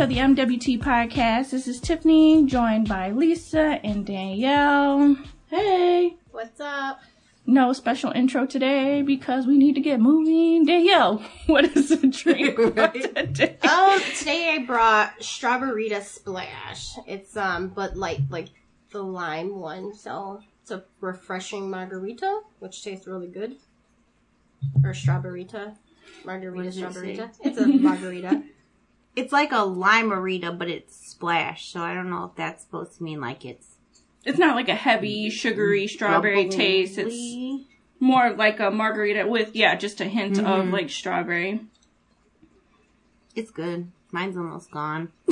to the MWT podcast. This is Tiffany, joined by Lisa and Danielle. Hey. What's up? No special intro today because we need to get moving. Danielle, what is the drink for today? Oh, today I brought Strawberryta Splash. It's um but like like the lime one. So it's a refreshing margarita, which tastes really good. Or Strawberryta. Margarita it It's a margarita. It's like a limerita, but it's splash. So I don't know if that's supposed to mean like it's It's not like a heavy, sugary strawberry bubbly. taste. It's more like a margarita with, yeah, just a hint of Mm-hmm. like strawberry. It's good. Mine's almost gone.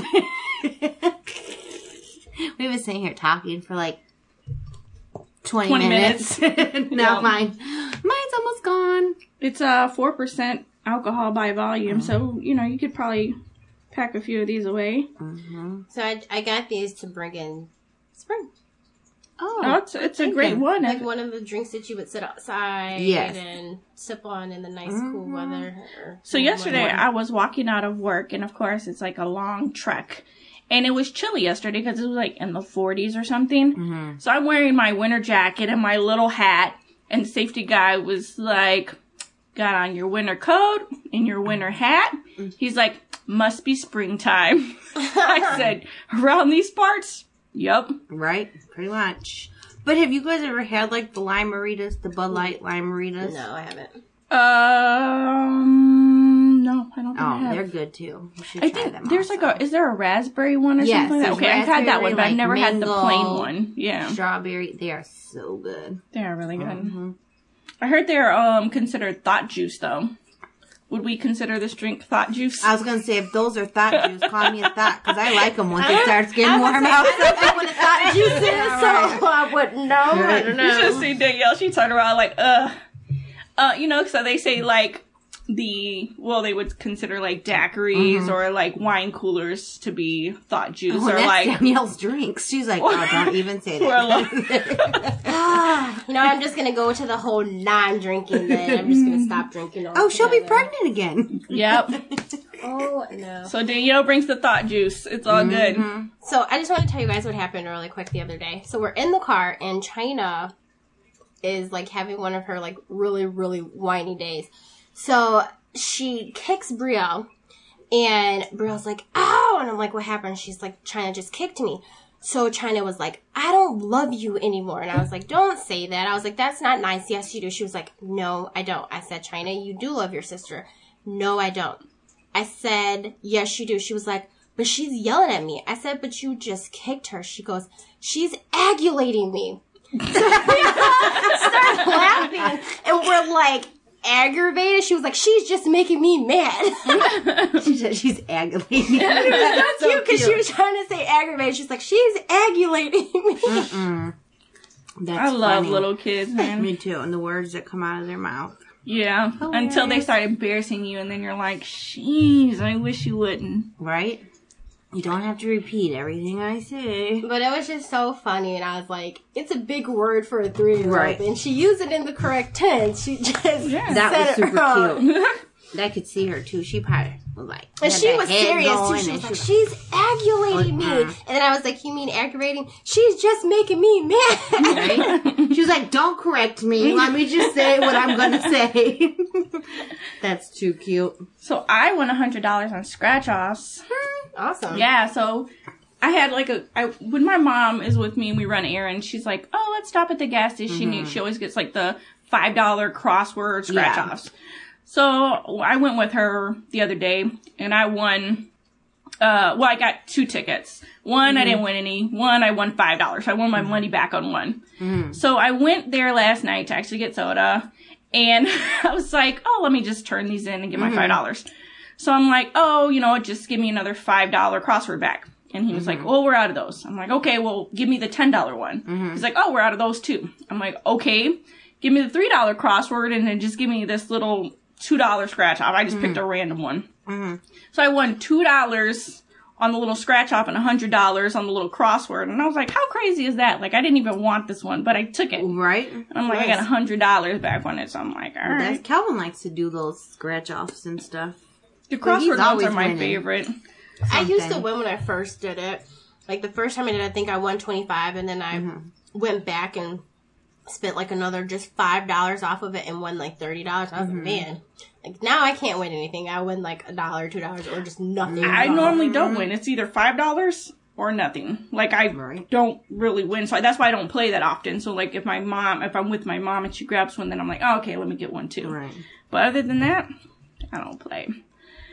We've been sitting here talking for like 20, 20 minutes. no, Yeah. mine. Mine's almost gone. It's uh, 4% alcohol by volume, so, you know, you could probably pack a few of these away. Mm-hmm. So I, I got these to bring in spring. Oh, Oh, it's, it's a great one. Like one of the drinks that you would sit outside Yes. and sip on in the nice mm-hmm. cool weather. Or So yesterday whatever. I was walking out of work, and of course it's like a long trek, and it was chilly yesterday because it was like in the 40s or something. Mm-hmm. So I'm wearing my winter jacket and my little hat, and the safety guy was like, "Got on your winter coat and your winter hat." He's like, "Must be springtime." I said, "Around these parts." Yep. right? Pretty much. But have you guys ever had like the lime limeritas, the Bud Light lime limeritas? No, I haven't. Um, no, I don't think I Oh, have. they're good too. You should I try think them there's also. like a is there a raspberry one or Yes, something like that? there's Okay, I've had that raspberry, one, but I've like, never had the plain one. Yeah. strawberry. They are so good. They are really good. Mm-hmm. I heard they're um considered thought juice though. Would we consider this drink thought juice? I was gonna say if those are thought juice, call me a thought because I like them once it starts getting warm out. what a thought juice is, so I wouldn't know. I don't you should see Danielle. She turned around like, uh, uh, you know. So they say like the well, they would consider like daiquiris or like wine coolers to be thought juice Mm-hmm. Oh, or that's like Danielle's drinks. She's like, oh, don't even say or that. like You know, I'm just gonna go to the whole non-drinking. Then I'm just gonna stop drinking. oh, she'll be pregnant again. yep. Oh no. So Danielle brings the thought juice. It's all Mm-hmm. good. So I just want to tell you guys what happened really quick the other day. So we're in the car and China is like having one of her like really really whiny days. So she kicks Brielle and Brielle's like, "Ow!" and I'm like, "What happened?" She's like, "China just kicked me." So China was like, "I don't love you anymore," and I was like, "Don't say that." I was like, "That's not nice." Yes, you do. She was like, "No, I don't." I said, "China, you do love your sister." No, I don't. I said, yes, you do. She was like, but she's yelling at me. I said, but you just kicked her. She goes, she's agulating me. So we started laughing and we're like aggravated. She was like, she's just making me mad. She said she's aggravating. That's cute because she was trying to say aggravated. She's like, she's agulating me. That's I love funny. little kids, man. Me too. And the words that come out of their mouth. Yeah. Until they start embarrassing you, and then you're like, "Jeez, I wish you wouldn't." Right? You don't have to repeat everything I say. But it was just so funny, and I was like, "It's a big word for a three-year-old," Right. and she used it in the correct tense. She just Yeah. That said was it super wrong. cute. I could see her too. She probably was like, And she was serious too. going She was like, "She's aggravating me," Uh-uh. and then I was like, "You mean aggravating? She's just making me mad." right? She was like, "Don't correct me. Let me just say what I'm gonna say." That's too cute. So I won a hundred dollars on scratch offs. Hmm. Awesome. Yeah. So I had like a I, when my mom is with me and we run errands. She's like, "Oh, let's stop at the gas station." She mm-hmm. She always gets like the five dollar crossword scratch Yeah. offs. So I went with her the other day, and I won. Uh, well, I got two tickets. One, I mm-hmm. didn't win any. One, I won five dollars. I won my mm-hmm. money back on one. So I went there last night to actually get soda, and I was like, "Oh, let me just turn these in and get my five dollars." So I'm like, "Oh, you know? Just give me another five dollar crossword back." And he was like, "Well, we're out of those." I'm like, "Okay, well, give me the ten dollar one." Mm-hmm. He's like, "Oh, we're out of those too." I'm like, "Okay, give me the three dollar crossword, and then just give me this little two dollar scratch off." I just picked a mm-hmm. random one. So I won two dollars on the little scratch off and a hundred dollars on the little crossword, and I was like, "How crazy is that?" Like, I didn't even want this one, but I took it. Right? I'm like, I got a hundred dollars back on it, so I'm like, all right. Calvin likes to do those scratch offs and stuff. The crossword ones are my winning. favorite. I used to win when I first did it. Like the first time I did, it, I think I won twenty five, and then I went back and spent like another just five dollars off of it and won like thirty dollars. I was like, man, like now I can't win anything. I win like a dollar, two dollars, or just nothing. I at all. normally don't win. It's either five dollars or nothing. Like I Right. don't really win, so that's why I don't play that often. So like if my mom, if I'm with my mom and she grabs one, then I'm like, oh, okay, let me get one too. Right. But other than that, I don't play.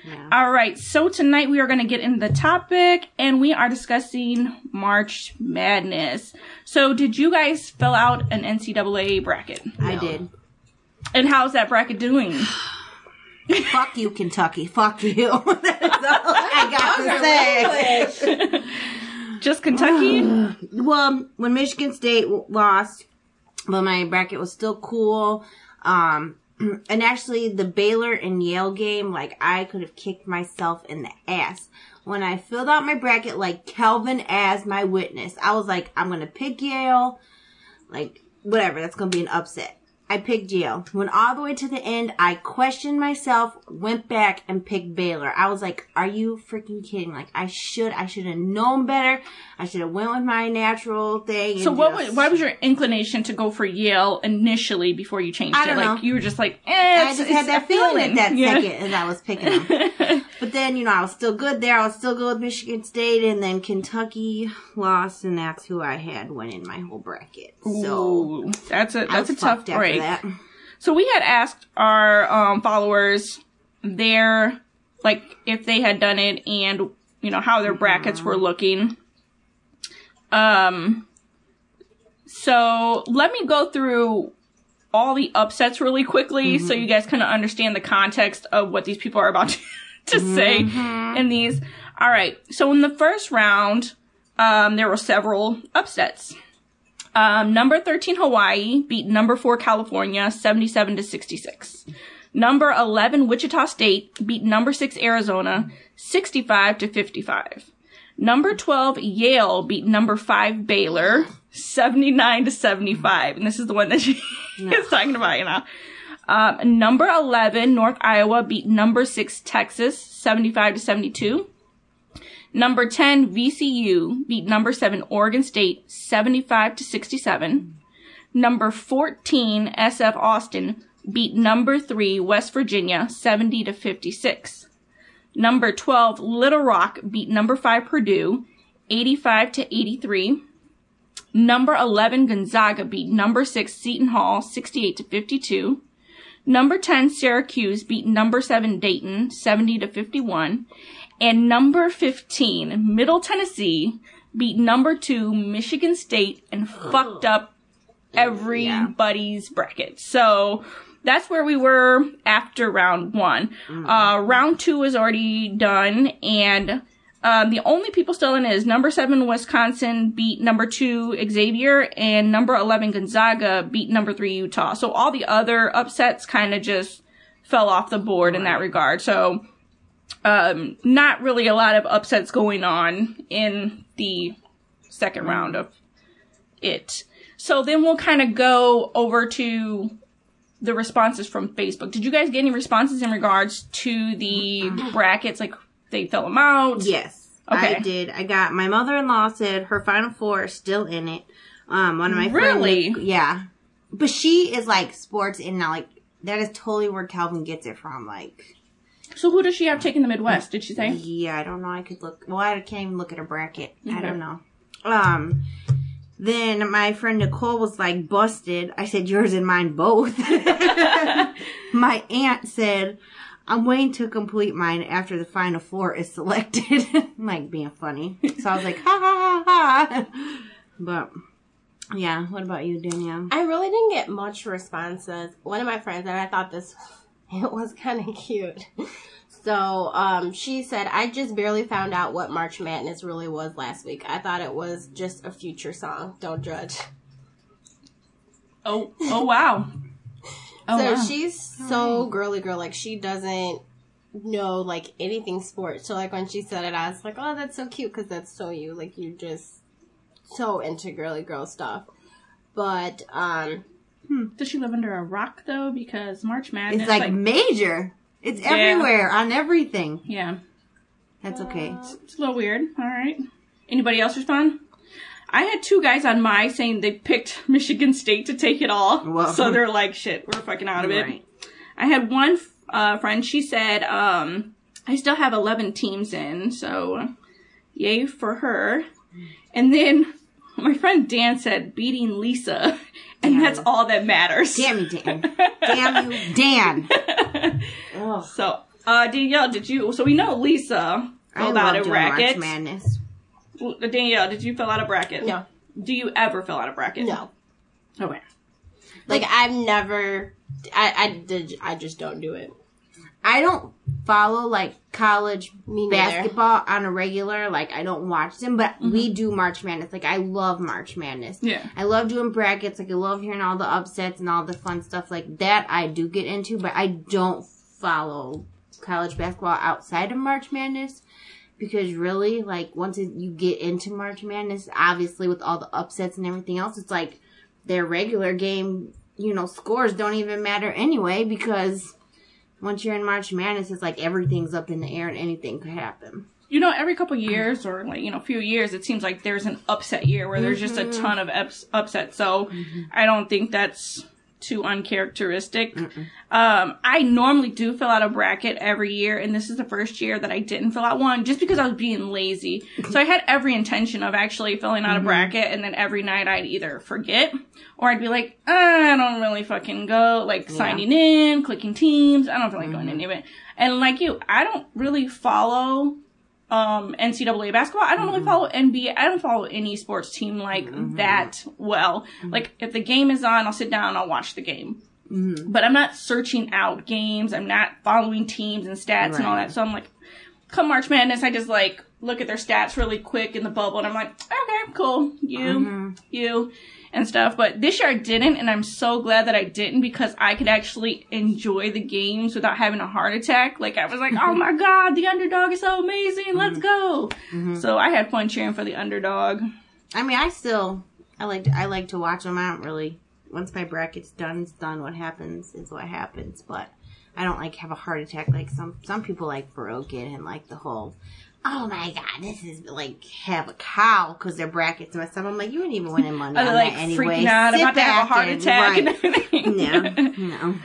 Yeah. All right, so tonight we are going to get into the topic and we are discussing March Madness. So, did you guys fill out an NCAA bracket? I did. And how's that bracket doing? Fuck you, Kentucky. Fuck you. That's all I got to say. Just Kentucky? Well, when Michigan State lost, but my bracket was still cool. Um, and actually, the Baylor and Yale game, like I could have kicked myself in the ass when I filled out my bracket, like Kelvin as my witness. I was like, I'm gonna pick Yale, like whatever. That's gonna be an upset. I picked Yale. Went all the way to the end. I questioned myself, went back and picked Baylor. I was like, are you freaking kidding? Like, I should, I should have known better. I should have went with my natural thing. So what just- was, why was your inclination to go for Yale initially before you changed I it? don't like know. you were just like, eh, I just had that feeling at that Yeah. second as I was picking them. but then, you know, I was still good there. I was still good with Michigan State, and then Kentucky lost, and that's who I had winning my whole bracket. So Ooh, that's a that's a tough fucked break. that. So we had asked our um, followers their like if they had done it and you know how their brackets were looking. Um. So let me go through all the upsets really quickly so you guys kind of understand the context of what these people are about to, to say in these. All right. So in the first round, um, there were several upsets. Um, number 13 Hawaii beat number 4 California 77 to 66. Number 11 Wichita State beat number 6 Arizona 65 to 55. Number 12 Yale beat number 5 Baylor 79 to 75. And this is the one that she is talking about, you know. Um, number 11 North Iowa beat number 6 Texas 75 to 72. Number 10, VCU beat number 7, Oregon State, 75 to 67. Number 14, SF Austin beat number 3, West Virginia, 70 to 56. Number 12, Little Rock beat number 5, Purdue, 85 to 83. Number 11, Gonzaga beat number 6, Seton Hall, 68 to 52. Number 10, Syracuse beat number 7, Dayton, 70 to 51. And number 15, Middle Tennessee beat number 2, Michigan State, and fucked up everybody's bracket. So that's where we were after round one. Uh, round two is already done, and um, the only people still in is number seven Wisconsin beat number two Xavier, and number eleven Gonzaga beat number three Utah. So all the other upsets kind of just fell off the board in that regard. So um, not really a lot of upsets going on in the second round of it. So then we'll kind of go over to the responses from Facebook. Did you guys get any responses in regards to the brackets? Like they fill them out? Yes, Okay. I did. I got my mother-in-law said her final four is still in it. Um, one of my Really? friends, yeah, but she is like sports and now like that is totally where Calvin gets it from. Like, So who does she have taking the Midwest? Did she say? yeah, I don't know. I could look. Well, I can't even look at her bracket. I don't know. Um. Then my friend Nicole was like busted. I said yours and mine both. my aunt said I'm waiting to complete mine after the final four is selected. I'm like being funny. So I was like, ha ha ha ha. But yeah, what about you, Danielle? I really didn't get much responses. One of my friends, and I thought this it was kind of cute. So um, she said, I just barely found out what March Madness really was last week. I thought it was just a Future song. Don't judge. Oh, oh wow. Oh, so wow. she's so girly girl. Like she doesn't know like anything sports. So like when she said it, I was like, oh, that's so cute because that's so you. Like you're just so into girly girl stuff. But um, Does she live under a rock though? Because March Madness, It's like, major. It's Yeah. everywhere on everything. yeah. That's okay. It's a little weird. All right. Anybody else respond? I had two guys on my saying they picked Michigan State to take it all. Well- so they're like, shit, we're fucking out of it. Right. I had one uh, friend, she said, um, I still have 11 teams in, so yay for her. And then my friend Dan said, beating Lisa, and that's all that matters. Damn you, Dan. Damn you, Dan. Ugh. So, uh, Danielle, did you, so we know Lisa I filled love out a doing bracket. March Madness. Well, Danielle, did you fill out a bracket? No. Do you ever fill out a bracket? No. Okay. Like I've never. I I did. I just don't do it. I don't follow like college Me basketball on a regular. Like I don't watch them, but we mm-hmm. do March Madness. Like I love March Madness. Yeah. I love doing brackets. Like I love hearing all the upsets and all the fun stuff like that. I do get into, but I don't follow college basketball outside of March Madness because really, like once you get into March Madness, obviously with all the upsets and everything else, it's like their regular game. You know, scores don't even matter anyway because once you're in March Madness, it's like everything's up in the air and anything could happen. You know, every couple years or like, you know, few years, it seems like there's an upset year where there's just a mm-hmm. ton of ups- upsets. So mm-hmm. I don't think that's too uncharacteristic. Um, I normally do fill out a bracket every year, and this is the first year that I didn't fill out one just because I was being lazy. so I had every intention of actually filling out a mm-hmm. bracket, and then every night I'd either forget or I'd be like, ah, I don't really fucking go, like signing in, clicking teams. I don't feel like going to any of it. And like you, I don't really follow um NCAA basketball. I don't really mm-hmm. follow NBA. I don't follow any sports team like mm-hmm. that well. Mm-hmm. Like if the game is on, I'll sit down, and I'll watch the game. But I'm not searching out games. I'm not following teams and stats and all that. So I'm like, come March Madness, I just like look at their stats really quick in the bubble, and I'm like, okay, cool, you, you, and stuff. But this year I didn't, and I'm so glad that I didn't because I could actually enjoy the games without having a heart attack. Like I was like, oh my god, the underdog is so amazing, let's go. Mm-hmm. So I had fun cheering for the underdog. I mean, I still I like I like to watch them. I don't really once my bracket's done, it's done. What happens is what happens. But I don't like have a heart attack like some some people like broke it and like the whole. Oh my god, this is like have a cow because their brackets messed up. I'm like, you ain't even winning money I on like that anyway. freaking out Sit about to have a heart and- attack and right. everything. No, no.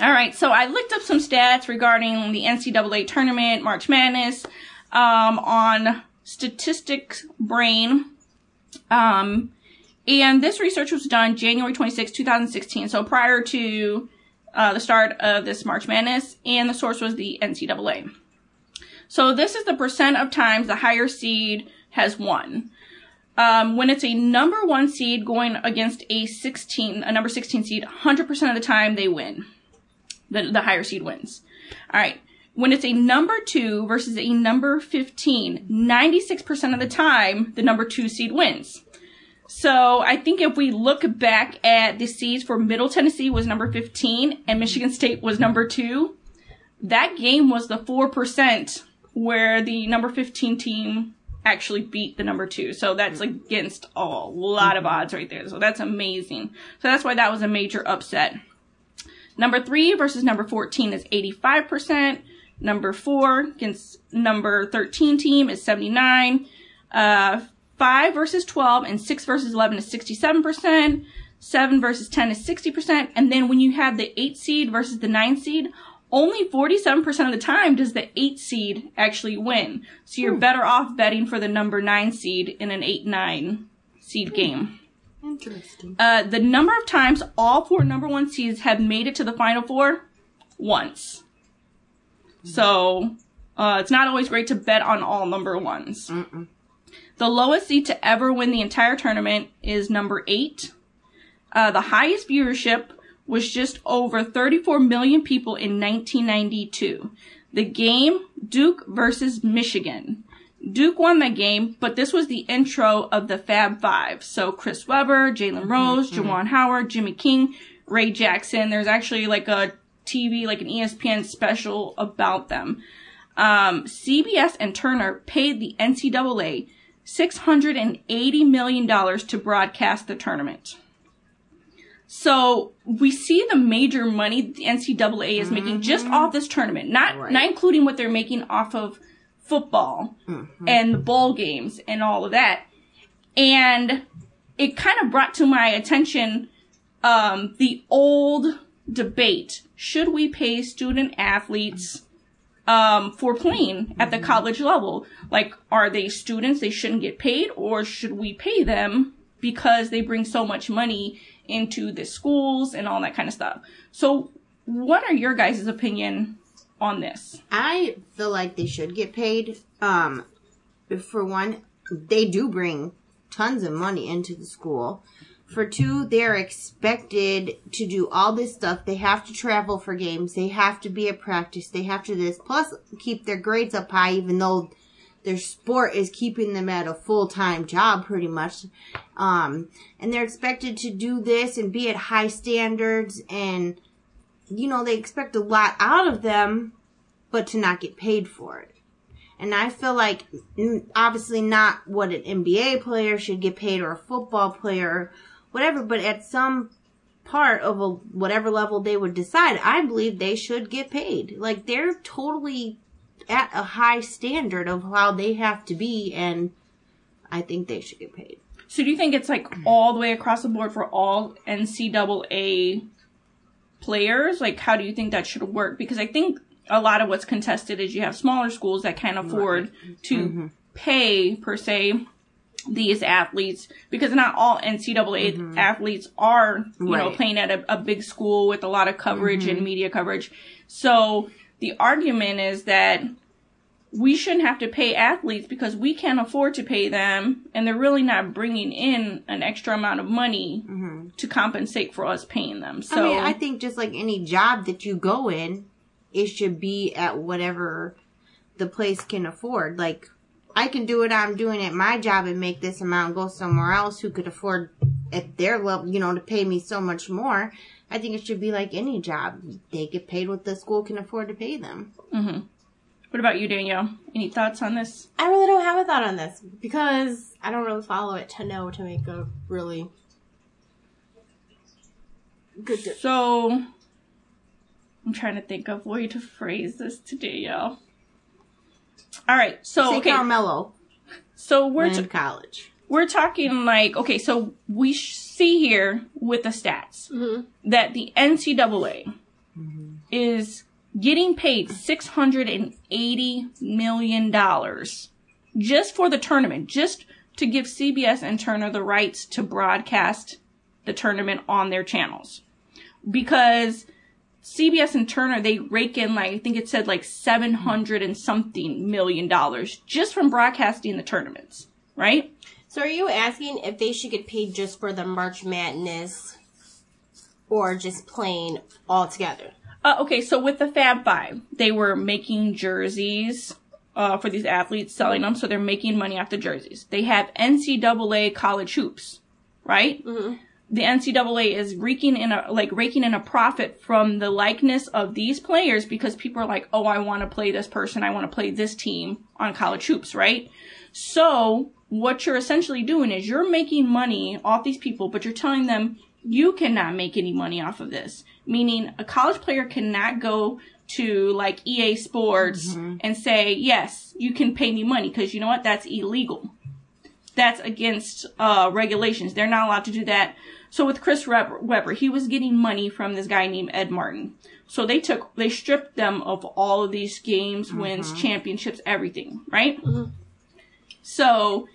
All right, so I looked up some stats regarding the NCAA tournament, March Madness, um, on Statistics Brain. Um, and this research was done January 26, 2016, so prior to uh, the start of this March Madness, and the source was the NCAA. So this is the percent of times the higher seed has won. Um, when it's a number one seed going against a 16, a number 16 seed, 100% of the time they win the, the higher seed wins. All right. When it's a number two versus a number 15, 96% of the time, the number two seed wins. So I think if we look back at the seeds for Middle Tennessee was number 15 and Michigan State was number two, that game was the 4% where the number 15 team actually beat the number two. So that's against a lot of odds right there. So that's amazing. So that's why that was a major upset. Number three versus number 14 is 85%. Number four against number 13 team is 79. Uh, five versus 12 and six versus 11 is 67%. Seven versus 10 is 60%. And then when you have the eight seed versus the nine seed, only 47% of the time does the eight seed actually win. So you're better off betting for the number nine seed in an eight nine seed game. Interesting. Uh, the number of times all four number one seeds have made it to the final four, once. So, uh, it's not always great to bet on all number ones. The lowest seed to ever win the entire tournament is number eight. Uh, the highest viewership was just over 34 million people in 1992. The game, Duke versus Michigan. Duke won that game, but this was the intro of the Fab Five. So Chris Webber, Jalen Rose, Juwan Howard, Jimmy King, Ray Jackson. There's actually like a TV, like an ESPN special about them. Um, CBS and Turner paid the NCAA $680 million to broadcast the tournament. So we see the major money the NCAA is making just off this tournament, not Right. not including what they're making off of football and the bowl games and all of that. And it kind of brought to my attention um, the old debate: should we pay student athletes um, for playing at the college level? Like, are they students? They shouldn't get paid, or should we pay them because they bring so much money into the schools and all that kind of stuff? So, what are your guys' opinion on this? I feel like they should get paid. Um, for one, they do bring tons of money into the school. For two, they're expected to do all this stuff. They have to travel for games. They have to be at practice. They have to this. Plus, keep their grades up high, even though their sport is keeping them at a full time job, pretty much. Um, and they're expected to do this and be at high standards. And, you know, they expect a lot out of them, but to not get paid for it. And I feel like obviously not what an NBA player should get paid or a football player, whatever, but at some part of a whatever level they would decide, I believe they should get paid. Like they're totally at a high standard of how they have to be and I think they should get paid. So, do you think it's like all the way across the board for all NCAA players? Like, how do you think that should work? Because I think a lot of what's contested is you have smaller schools that can't afford to mm-hmm. pay per se these athletes because not all NCAA mm-hmm. athletes are you know playing at a, a big school with a lot of coverage and mm-hmm. media coverage. So the argument is that we shouldn't have to pay athletes because we can't afford to pay them and they're really not bringing in an extra amount of money mm-hmm. to compensate for us paying them. So I mean, I think just like any job that you go in, it should be at whatever the place can afford. Like, I can do what I'm doing at my job and make this amount go somewhere else who could afford at their level, you know, to pay me so much more. I think it should be like any job. They get paid what the school can afford to pay them. Mm-hmm. what about you, Danielle? Any thoughts on this? I really don't have a thought on this because I don't really follow it to know to make a really good. de- So I'm trying to think of way to phrase this to Danielle. All right, so Say okay, Carmelo so we're in t- college. we're talking like okay, so we sh- see here with the stats mm-hmm. that the NCAA is getting paid six hundred and eighty million dollars just for the tournament, just to give CBS and Turner the rights to broadcast the tournament on their channels, because CBS and Turner they rake in like I think it said like seven hundred and something million dollars just from broadcasting the tournaments, right? So, are you asking if they should get paid just for the March Madness, or just plain altogether? Uh, okay, so with the Fab Five, they were making jerseys uh, for these athletes, selling them, so they're making money off the jerseys. They have NCAA college hoops, right? Mm-hmm. The NCAA is raking in a like raking in a profit from the likeness of these players because people are like, oh, I want to play this person, I want to play this team on college hoops, right? So what you're essentially doing is you're making money off these people, but you're telling them you cannot make any money off of this. Meaning a college player cannot go to like EA Sports mm-hmm. and say, yes, you can pay me money because you know what? That's illegal. That's against uh, regulations. They're not allowed to do that. So with Chris Webber, he was getting money from this guy named Ed Martin. So they took, they stripped them of all of these games, wins, mm-hmm. championships, everything, right? Mm-hmm. So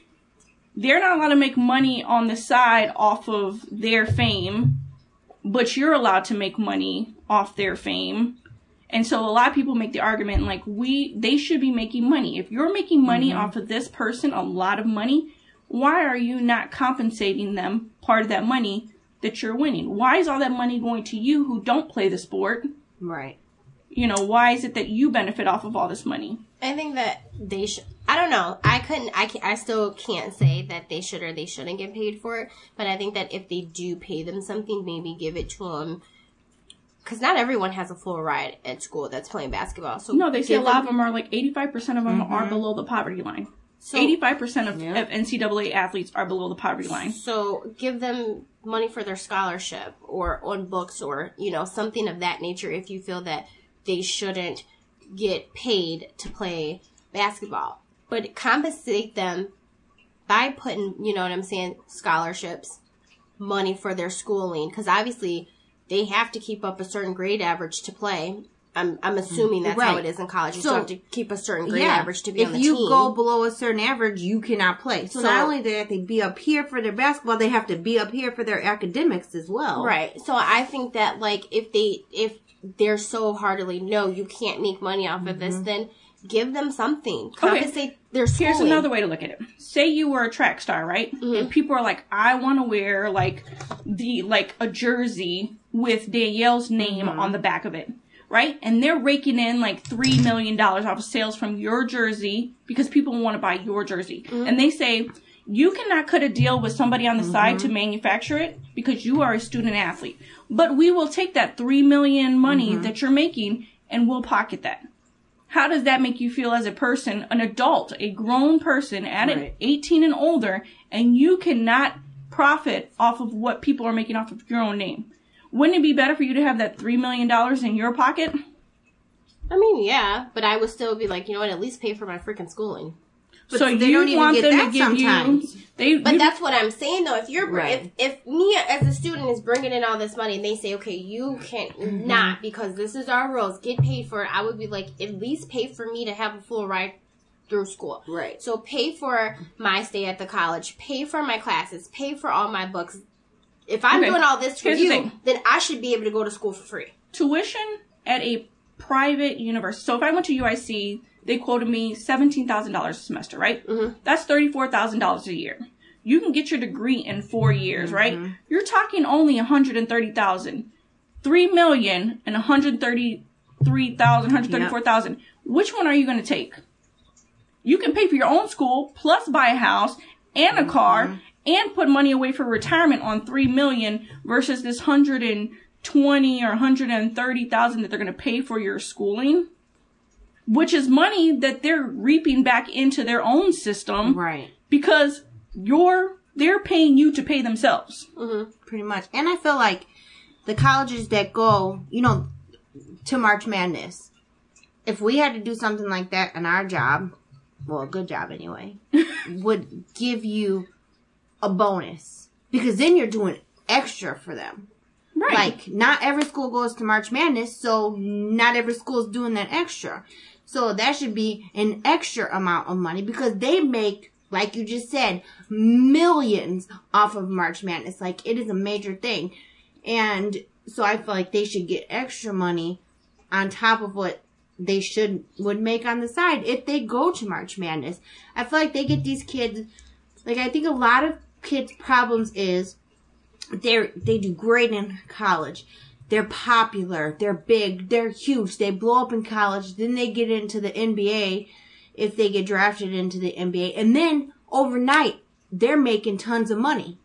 they're not allowed to make money on the side off of their fame, but you're allowed to make money off their fame. And so a lot of people make the argument like we they should be making money. If you're making money mm-hmm. off of this person, a lot of money, why are you not compensating them part of that money that you're winning? Why is all that money going to you who don't play the sport? Right. You know, why is it that you benefit off of all this money? I think that they should. I don't know. I couldn't. I can, I still can't say that they should or they shouldn't get paid for it. But I think that if they do pay them something, maybe give it to them. Because not everyone has a full ride at school that's playing basketball. So No, they say a lot of them are like 85% of them are mm-hmm. below the poverty line. So- 85% of, of NCAA athletes are below the poverty line. So give them money for their scholarship or on books or, you know, something of that nature if you feel that they shouldn't get paid to play basketball, but compensate them by putting, you know what I'm saying, scholarships, money for their schooling, because obviously they have to keep up a certain grade average to play. I'm, I'm assuming that's how it is in college. You So- still have to keep a certain grade Yeah. average to be on the team. If you go below a certain average, you cannot play. So, So- not only do they have to be up here for their basketball, they have to be up here for their academics as well. Right. So I think that like if they if they're so heartily no, you can't make money off of this, mm-hmm. then give them something. Compensate their schooling. Here's another way to look at it. Say you were a track star, right? Mm-hmm. And people are like, I want to wear like the like a jersey with Danielle's name mm-hmm. on the back of it, right? And they're raking in like three million dollars off of sales from your jersey because people want to buy your jersey, and they say. You cannot cut a deal with somebody on the side to mm-hmm. manufacture it because you are a student athlete. But we will take that three million money mm-hmm. that you're making and we'll pocket that. How does that make you feel as a person, an adult, a grown person at Right. 18 and older, and you cannot profit off of what people are making off of your own name? Wouldn't it be better for you to have that $3 million in your pocket? I mean, yeah, but I would still be like, you know what? At least pay for my freaking schooling. But so they you don't even want get them that to give sometimes. you. They, But you- that's what I'm saying, though. If you're Right. if if me as a student is bringing in all this money and they say, okay, you can't Mm-hmm. not because this is our rules, get paid for it. I would be like, at least pay for me to have a full ride through school. Right. So pay for my stay at the college, pay for my classes, pay for all my books. If I'm Okay. doing all this for Here's you, thing. then I should be able to go to school for free. tuition at a private university. So if I went to UIC, they quoted me seventeen thousand dollars a semester, right? Mm-hmm. That's thirty four thousand dollars a year. You can get your degree in four mm-hmm. years, right? Mm-hmm. You're talking only one hundred and thirty thousand, three million and one hundred thirty three thousand, one hundred thirty four thousand. Which one are you going to take? You can pay for your own school plus buy a house and a car mm-hmm. and put money away for retirement on three million versus this hundred and twenty or hundred and thirty thousand that they're going to pay for your schooling, which is money that they're reaping back into their own system Right. because you're they're paying you to pay themselves. Mm-hmm. Pretty much. And I feel like the colleges that go, you know, to March Madness, if we had to do something like that in our job, well, a good job anyway, would give you a bonus. Because then you're doing extra for them. Right. Like, not every school goes to March Madness, so not every school is doing that extra. So that should be an extra amount of money because they make, like you just said, millions off of March Madness. Like, it is a major thing. And so I feel like they should get extra money on top of what they should would make on the side if they go to March Madness. I feel like they get these kids like I think a lot of kids' problems is they're they do great in college. They're popular, they're big, they're huge. They blow up in college, then they get into the NBA if they get drafted into the NBA. And then overnight, they're making tons of money.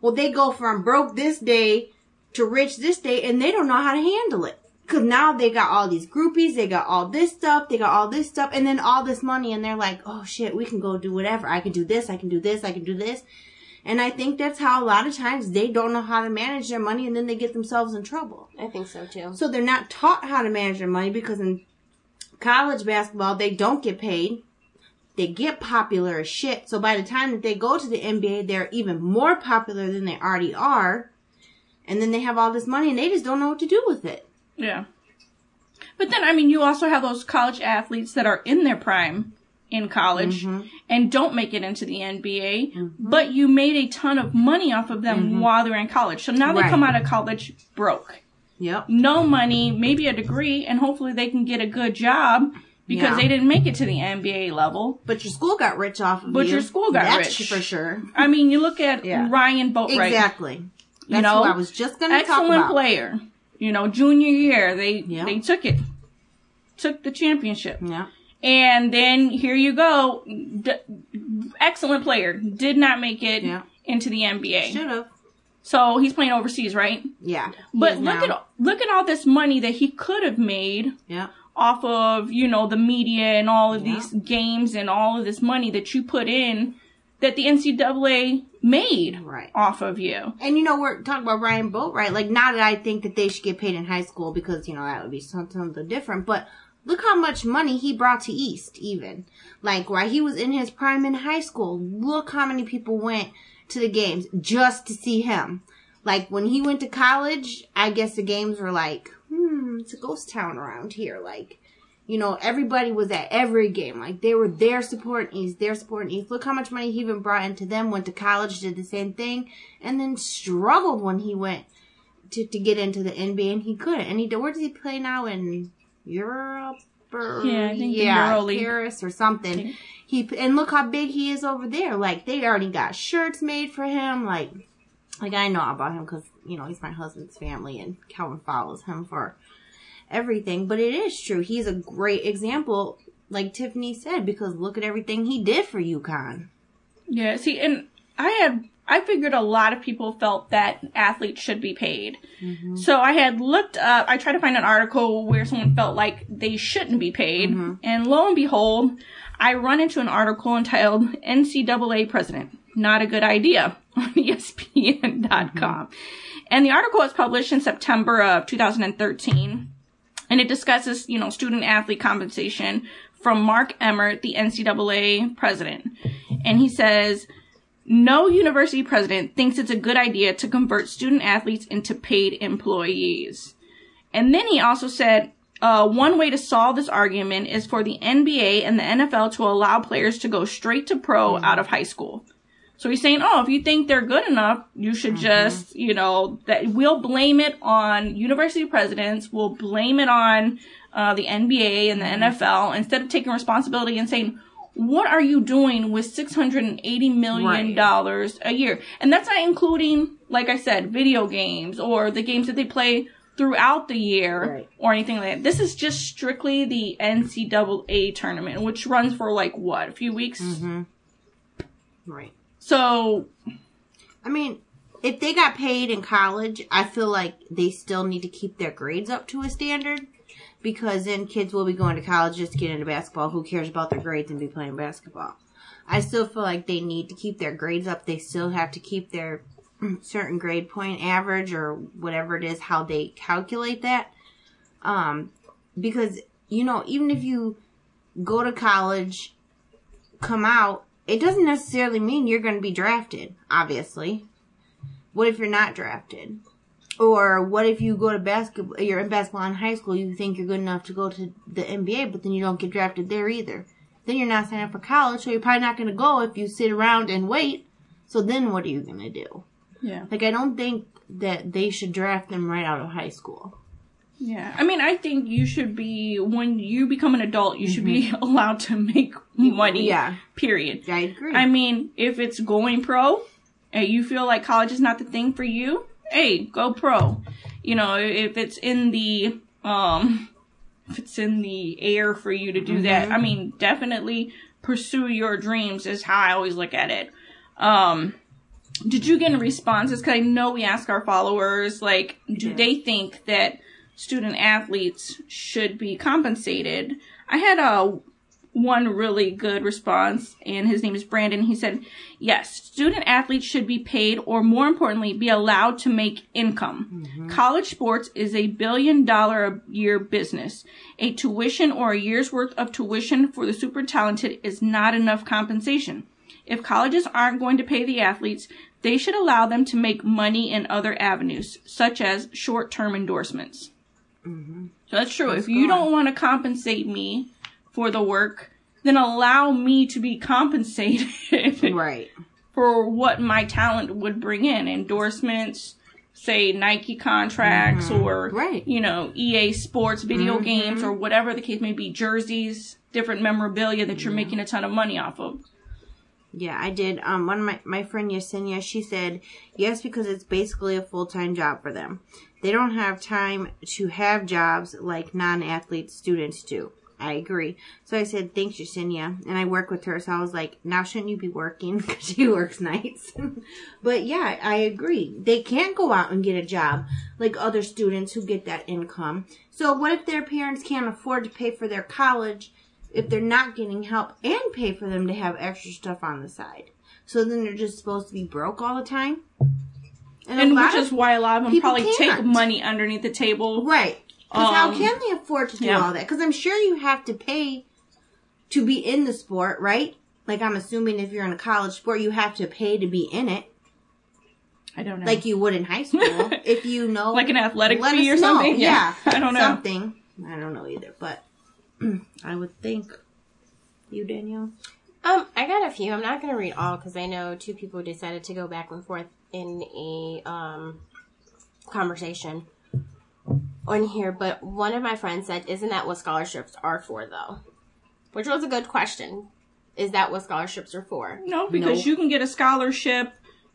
Well, they go from broke this day to rich this day and they don't know how to handle it. Cause now they got all these groupies, they got all this stuff, they got all this stuff, and then all this money and they're like, oh shit, we can go do whatever. I can do this, I can do this, I can do this. And I think that's how a lot of times they don't know how to manage their money and then they get themselves in trouble. I think so too. So they're not taught how to manage their money because in college basketball, they don't get paid. They get popular as shit. So by the time that they go to the NBA, they're even more popular than they already are. And then they have all this money and they just don't know what to do with it. Yeah. But then, I mean, you also have those college athletes that are in their prime in college mm-hmm. and don't make it into the NBA, mm-hmm. but you made a ton of money off of them mm-hmm. while they're in college. So now they come out of college broke. Yep. No money, maybe a degree, and hopefully they can get a good job because Yeah. they didn't make it to the NBA level. But your school got rich off of you. But you. your school got That's rich. for sure. I mean, you look at Yeah. Ryan Boatright. Exactly. That's You know, I was just going to talk about. excellent player. You know, junior year they they took it, took the championship, Yeah. And then here you go, D- excellent player, did not make it Yeah. into the NBA. Should have. So he's playing overseas, right? Yeah. But look now. at look at all this money that he could have made Yeah. off of you know the media and all of Yeah. these games and all of this money that you put in that the NCAA made Right. off of you. And you know, we're talking about Ryan Boat, right? Like, not that I think that they should get paid in high school because, you know, that would be something different, but look how much money he brought to East, even. Like, while he was in his prime in high school, look how many people went to the games just to see him. Like, when he went to college, I guess the games were like, hmm, it's a ghost town around here. Like, you know, everybody was at every game. Like, they were there supporting East, there supporting East. Look how much money he even brought into them, went to college, did the same thing, and then struggled when he went to, to get into the NBA, and he couldn't. And he, where does he play now? In Europe? Or, Yeah, I think yeah, Paris or something. He and look how big he is over there. Like they already got shirts made for him. Like, like I know about him because you know he's my husband's family, and Calvin follows him for everything. But it is true. He's a great example, like Tiffany said, because look at everything he did for UConn. Yeah, see, and I had I figured a lot of people felt that athletes should be paid. Mm-hmm. So I had looked up. I tried to find an article where someone felt like they shouldn't be paid, mm-hmm. and lo and behold, I run into an article entitled "NCAA President Not a Good Idea" on ESPN.com, mm-hmm. and the article was published in September of 2013 and it discusses, you know, student athlete compensation from Mark Emmert, the NCAA president. And he says, no university president thinks it's a good idea to convert student athletes into paid employees. And then he also said, uh, one way to solve this argument is for the NBA and the NFL to allow players to go straight to pro out of high school. So he's saying, oh, if you think they're good enough, you should just, you know, that we'll blame it on university presidents. We'll blame it on uh, the NBA and the NFL instead of taking responsibility and saying, what are you doing with six hundred and eighty million dollars a year? And that's not including, like I said, video games or the games that they play throughout the year Right. or anything like that. This is just strictly the NCAA tournament, which runs for like what, a few weeks? Mm-hmm. Right. So I mean, if they got paid in college, I feel like they still need to keep their grades up to a standard because then kids will be going to college just to get into basketball. Who cares about their grades and be playing basketball? I still feel like they need to keep their grades up. They still have to keep their certain grade point average or whatever it is, how they calculate that. Um, because, you know, even if you go to college, come out, it doesn't necessarily mean you're going to be drafted, obviously. What if you're not drafted? Or what if you go to basketball, you're in basketball in high school, you think you're good enough to go to the NBA, but then you don't get drafted there either. Then you're not signing up for college, so you're probably not going to go if you sit around and wait. So then what are you going to do? yeah. Like, I don't think that they should draft them right out of high school. Yeah, I mean, I think you should be when you become an adult, you should be allowed to make money. Mm-hmm. Yeah. Period. I agree. I mean, if it's going pro, and you feel like college is not the thing for you, hey, go pro. You know, if it's in the um, if it's in the air for you to do that, I mean, definitely pursue your dreams. Is how I always look at it. Um, did you get any responses? Because I know we ask our followers, like, do they think that student athletes should be compensated? I had a one really good response, and his name is Brandon. He said, Yes, student athletes should be paid, or more importantly, be allowed to make income. Mm-hmm. College sports is a billion dollar a year business. A tuition or a year's worth of tuition for the super talented is not enough compensation. If colleges aren't going to pay the athletes, they should allow them to make money in other avenues, such as short term endorsements. Mm-hmm. So that's true. if you don't want to compensate me for the work, then allow me to be compensated right. for what my talent would bring in endorsements, say Nike contracts or Right. you know EA Sports video games or whatever the case may be, jerseys, different memorabilia that you're making a ton of money off of. Yeah, I did. Um, one of my my friend Yesenia, she said yes because it's basically a full time job for them. They don't have time to have jobs like non athlete students do. I agree. So I said thanks, Yesenia, and I work with her. So I was like, now shouldn't you be working because she works nights? but yeah, I agree. They can't go out and get a job like other students who get that income. So what if their parents can't afford to pay for their college? if they're not getting help and pay for them to have extra stuff on the side. So then they're just supposed to be broke all the time. And lot which is why a lot of them probably take can't. money underneath the table right. Because how Um, can they afford to do yeah. all that? Because I'm sure you have to pay to be in the sport, right? Like I'm assuming if you're in a college sport, you have to pay to be in it, I don't know. like you would in high school. if you know, Like an athletic let fee us or know. something? Yeah, Yeah. I don't know. something. I don't know either, but I would think you, Danielle. Um, I got a few. I'm not going to read all because I know two people decided to go back and forth in a um, conversation on here. But one of my friends said, "Isn't that what scholarships are for, though?" Which was a good question. Is that what scholarships are for? No, because Nope. you can get a scholarship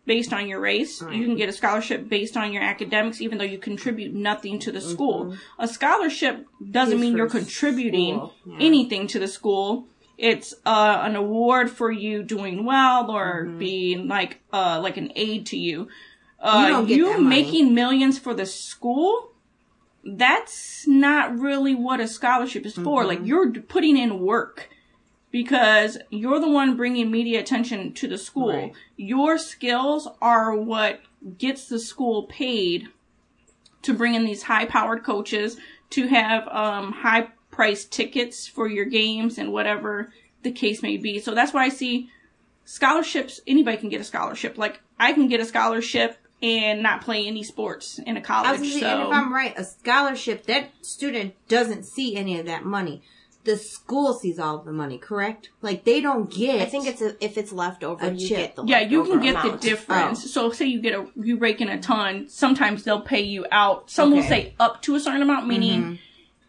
based on your race. Right. You can get a scholarship based on your academics, even though you contribute nothing to the Mm-hmm. school. A scholarship doesn't Is mean you're contributing yeah. anything to the school. It's uh, an award for you doing well or Mm-hmm. being like uh, like an aid to you. Uh, You don't get that money. making millions for the school. That's not really what a scholarship is for. Mm-hmm. Like you're putting in work because you're the one bringing media attention to the school. Right. Your skills are what gets the school paid to bring in these high powered coaches, to have um, high priced tickets for your games and whatever the case may be. So that's why I see scholarships, anybody can get a scholarship. Like I can get a scholarship and not play any sports in a I was college. gonna say, so and if I'm right, a scholarship that student doesn't see any of that money. The school sees all of the money, correct? Like they don't get. I think it's a, if it's left over, A you chip. get the Yeah, you can get amount. the difference. Oh. So say you get a you rake in a ton, sometimes they'll pay you out. Some will say up to a certain amount, meaning Mm-hmm.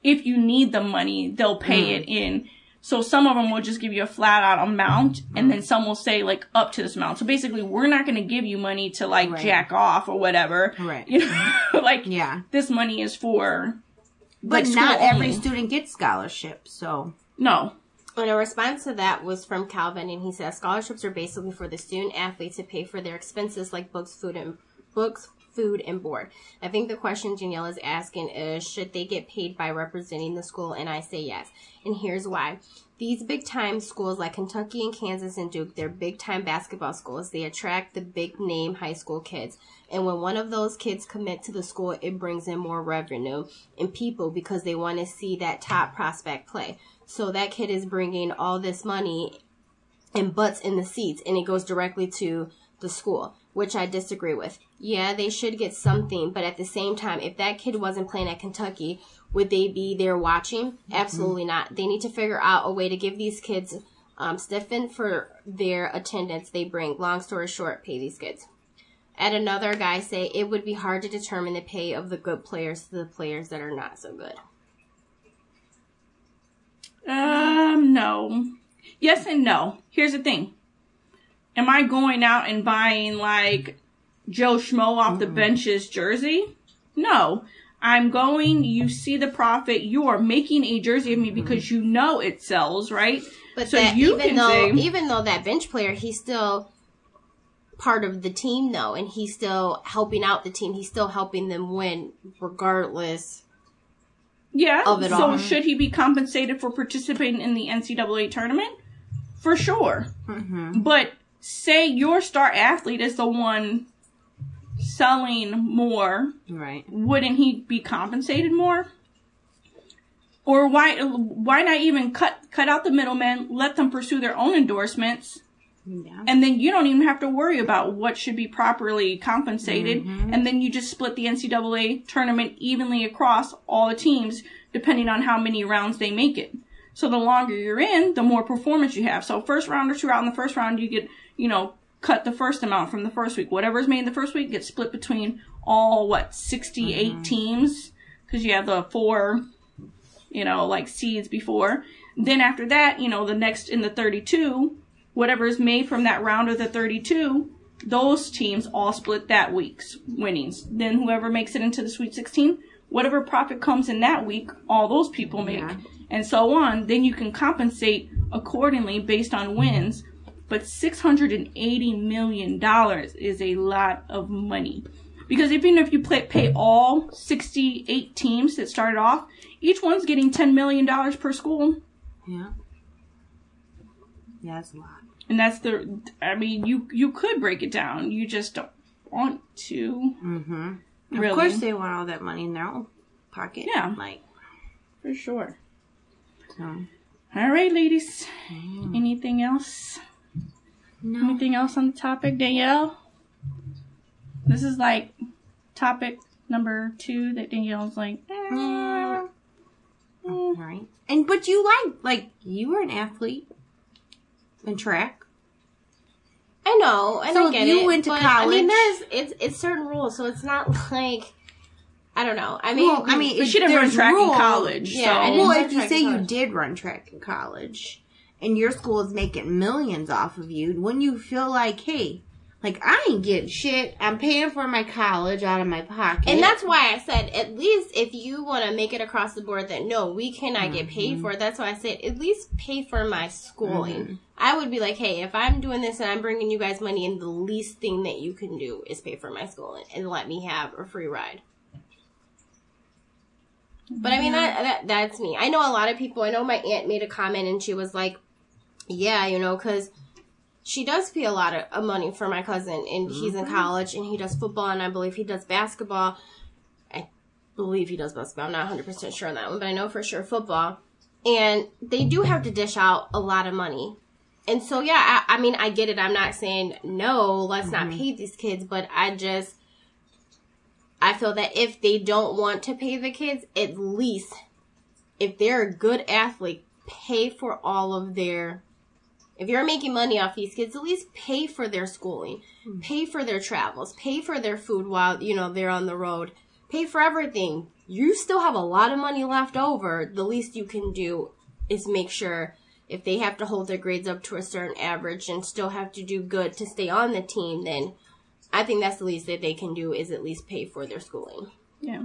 if you need the money, they'll pay Mm. it in. So some of them will just give you a flat out amount, Mm-hmm. and then some will say like up to this amount. So basically, we're not going to give you money to like Right. jack off or whatever. Right. You know, like Yeah. this money is for. But like, not every only. student gets scholarships, so No. And a response to that was from Calvin, and he says scholarships are basically for the student athlete to pay for their expenses like books, food, and books, food, and board. I think the question Danielle is asking is should they get paid by representing the school? And I say yes. And here's why. These big time schools like Kentucky and Kansas and Duke, they're big time basketball schools. They attract the big name high school kids. And when one of those kids commit to the school, it brings in more revenue and people because they want to see that top prospect play. So that kid is bringing all this money and butts in the seats and it goes directly to the school, which I disagree with. Yeah, they should get something, but at the same time, if that kid wasn't playing at Kentucky, would they be there watching? Absolutely not. They need to figure out a way to give these kids um, stiffen for their attendance they bring. Long story short, pay these kids. And another guy say it would be hard to determine the pay of the good players to the players that are not so good. Um, no. Yes and no. Here's the thing. Am I going out and buying like Joe Schmo off the bench's jersey? No. I'm going, you see the profit, you are making a jersey of me because you know it sells, right? But So that, you even can though say- even though that bench player, he's still part of the team though, and he's still helping out the team. He's still helping them win, regardless. Yeah. Of it so all. should he be compensated for participating in the NCAA tournament? For sure. But say your star athlete is the one selling more right. wouldn't he be compensated more? Or why why not even cut cut out the middlemen, let them pursue their own endorsements, Yeah. and then you don't even have to worry about what should be properly compensated, mm-hmm. and then you just split the NCAA tournament evenly across all the teams, depending on how many rounds they make it. So the longer you're in, the more performance you have. So first rounders who are out in the first round, you get, you know, cut the first amount from the first week. Whatever's made in the first week gets split between all, what, 68 mm-hmm. teams? Because you have the four, you know, like seeds before. Then after that, you know, the next in the 32, whatever is made from that round of the 32, those teams all split that week's winnings. Then whoever makes it into the Sweet 16, whatever profit comes in that week, all those people make. Yeah. And so on. Then you can compensate accordingly based on wins. But $680 million is a lot of money. Because even if you play, pay all 68 teams that started off, each one's getting $10 million per school. Yeah. Yeah, that's a lot. And that's the, I mean, you, you could break it down. You just don't want to. Mm-hmm. Really. Of course, they want all that money in their own pocket. Yeah. Like, For sure. So, All right, ladies. Anything else? No. Anything else on the topic, Danielle? This is like topic number two that Danielle's like, eh, Yeah. eh. All right. And but you like like you were an athlete in track. I know, and So I get you it. went to but, I mean, college. there's it's it's certain rules, so it's not like I don't know. I mean, Well, I mean, But if she didn't run track rules- in college, Yeah, so I didn't Well, if you say in you did run track in college, and your school is making millions off of you, wouldn't you feel like, hey, like I ain't getting shit. I'm paying for my college out of my pocket, And that's why I said, at least if you want to make it across the board that no, we cannot get Mm-hmm. paid for it. That's why I said, at least pay for my schooling. I would be like, hey, if I'm doing this and I'm bringing you guys money, and the least thing that you can do is pay for my schooling and let me have a free ride. But I mean, that, that that's me. I know a lot of people. I know my aunt made a comment and she was like, yeah, you know, because she does pay a lot of, of money for my cousin, and mm-hmm. he's in college, and he does football, and I believe he does basketball. I believe he does basketball. I'm not 100 percent sure on that one, but I know for sure football. And they do have to dish out a lot of money. And so, yeah, I, I mean, I get it. I'm not saying no, let's not mm-hmm. pay these kids, but I just, I feel that if they don't want to pay the kids, at least if they're a good athlete, pay for all of their if you're making money off these kids, at least pay for their schooling, hmm. pay for their travels, pay for their food while, you know, they're on the road, pay for everything. You still have a lot of money left over. The least you can do is make sure if they have to hold their grades up to a certain average and still have to do good to stay on the team, then I think that's the least that they can do is at least pay for their schooling yeah.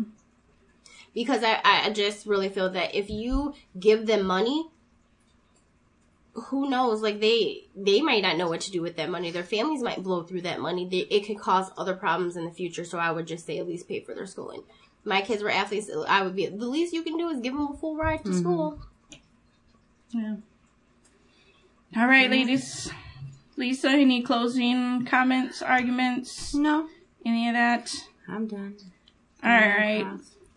because I, I just really feel that if you give them money who knows? Like they they might not know what to do with that money. Their families might blow through that money. They, it could cause other problems in the future. So i would just say at least pay for their schooling. My kids were athletes. I would be the least you can do is give them a full ride to mm-hmm. school. Yeah. All right, ladies. Lisa, any closing comments, arguments, no, any of that? I'm done. All right.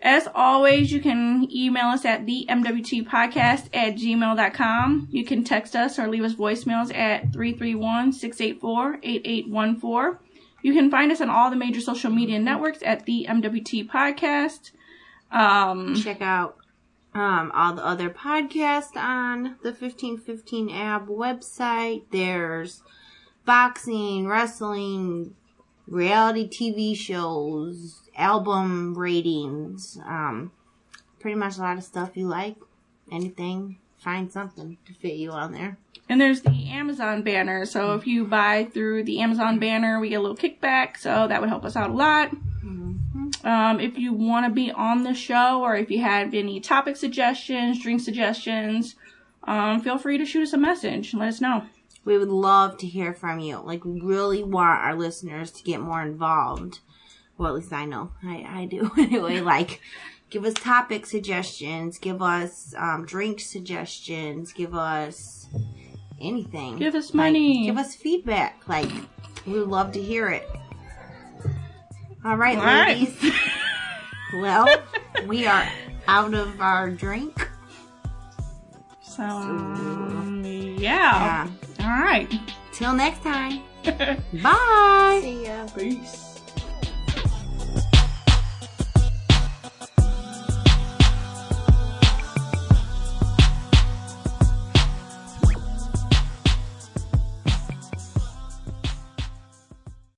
As always, you can email us at the MWT at gmail.com. You can text us or leave us voicemails at 331-684-8814. You can find us on all the major social media networks at the MWT Podcast. Um, Check out um, all the other podcasts on the 1515 app website. There's boxing, wrestling, reality TV shows, album ratings, um, pretty much a lot of stuff you like. Anything, find something to fit you on there. And there's the Amazon banner. So if you buy through the Amazon banner, we get a little kickback. So that would help us out a lot. Um, if you want to be on the show or if you have any topic suggestions, drink suggestions, um, feel free to shoot us a message. And let us know. We would love to hear from you. Like, we really want our listeners to get more involved. Well, at least I know. I, I do anyway. Like, give us topic suggestions, give us um, drink suggestions, give us anything. Give us Like, money. give us feedback. Like, we would love to hear it. All right, All right. ladies. well, we are out of our drink. So, um, yeah. Yeah. All right. Till next time. Bye. See ya. Peace.